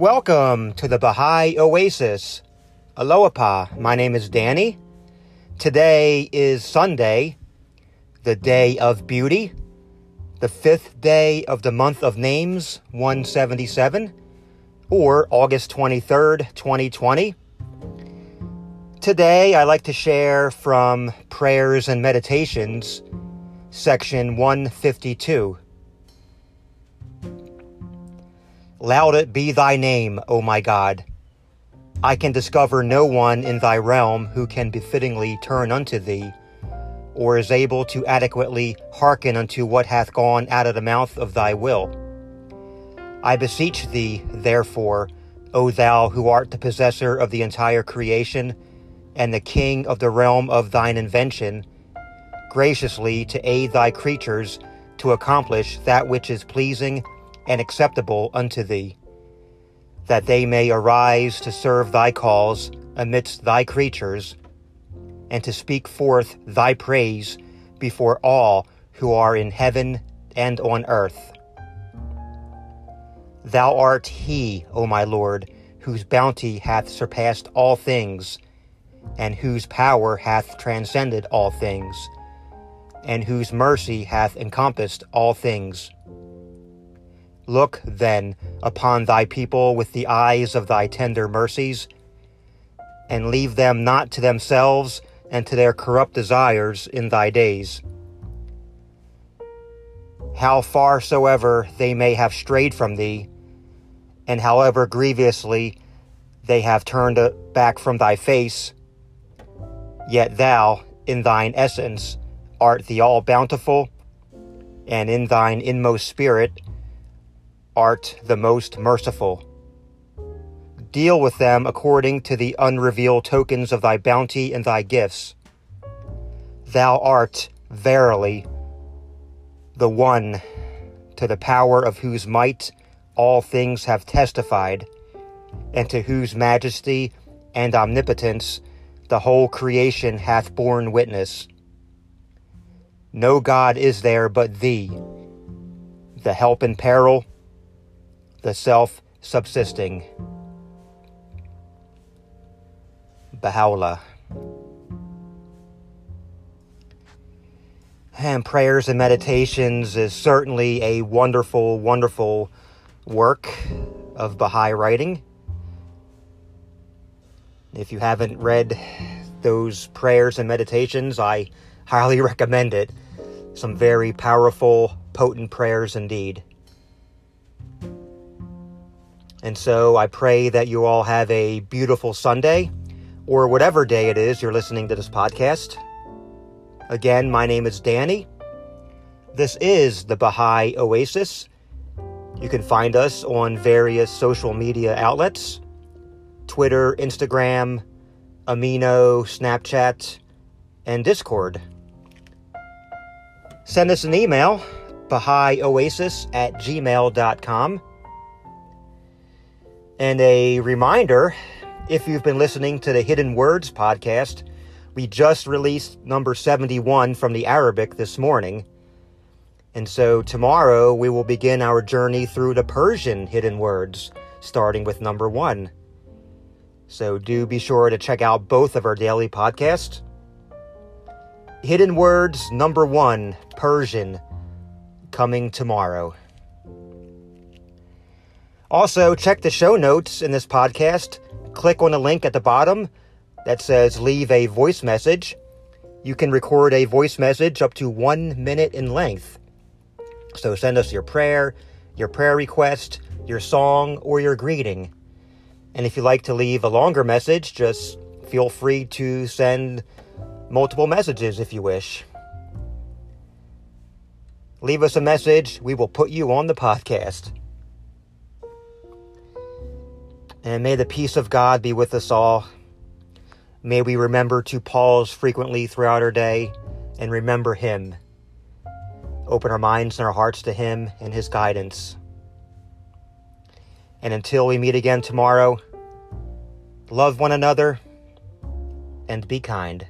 Welcome to the Baha'i Oasis. Aloha, my name is Danny. Today is Sunday, the day of beauty, the fifth day of the month of names, 177, or August 23rd, 2020. Today, I like to share from Prayers and Meditations, section 152. Lauded be thy name, O my God. I can discover no one in thy realm who can befittingly turn unto thee, or is able to adequately hearken unto what hath gone out of the mouth of thy will. I beseech thee, therefore, O thou who art the possessor of the entire creation, and the king of the realm of thine invention, graciously to aid thy creatures to accomplish that which is pleasing and acceptable unto thee, that they may arise to serve thy cause amidst thy creatures, and to speak forth thy praise before all who are in heaven and on earth. Thou art he, O my Lord, whose bounty hath surpassed all things, and whose power hath transcended all things, and whose mercy hath encompassed all things. Look, then, upon thy people with the eyes of thy tender mercies, and leave them not to themselves and to their corrupt desires in thy days. How far soever they may have strayed from thee, and however grievously they have turned back from thy face, yet thou, in thine essence, art the all bountiful, and in thine inmost spirit, art the most merciful. Deal with them according to the unrevealed tokens of thy bounty and thy gifts. Thou art, verily, the one to the power of whose might all things have testified, and to whose majesty and omnipotence the whole creation hath borne witness. No God is there but thee, the help in peril, the self subsisting. Baha'u'llah. And prayers and meditations is certainly a wonderful, wonderful work of Baha'i writing. If you haven't read those prayers and meditations, I highly recommend it. Some very powerful, potent prayers indeed. And so I pray that you all have a beautiful Sunday or whatever day it is you're listening to this podcast. Again, my name is Danny. This is the Baha'i Oasis. You can find us on various social media outlets Twitter, Instagram, Amino, Snapchat, and Discord. Send us an email, BahaiOasis at gmail.com. And a reminder if you've been listening to the Hidden Words podcast, we just released number 71 from the Arabic this morning. And so tomorrow we will begin our journey through the Persian hidden words, starting with number one. So do be sure to check out both of our daily podcasts. Hidden words number one, Persian, coming tomorrow. Also, check the show notes in this podcast. Click on the link at the bottom that says leave a voice message. You can record a voice message up to one minute in length. So send us your prayer, your prayer request, your song, or your greeting. And if you'd like to leave a longer message, just feel free to send multiple messages if you wish. Leave us a message, we will put you on the podcast. And may the peace of God be with us all. May we remember to pause frequently throughout our day and remember Him. Open our minds and our hearts to Him and His guidance. And until we meet again tomorrow, love one another and be kind.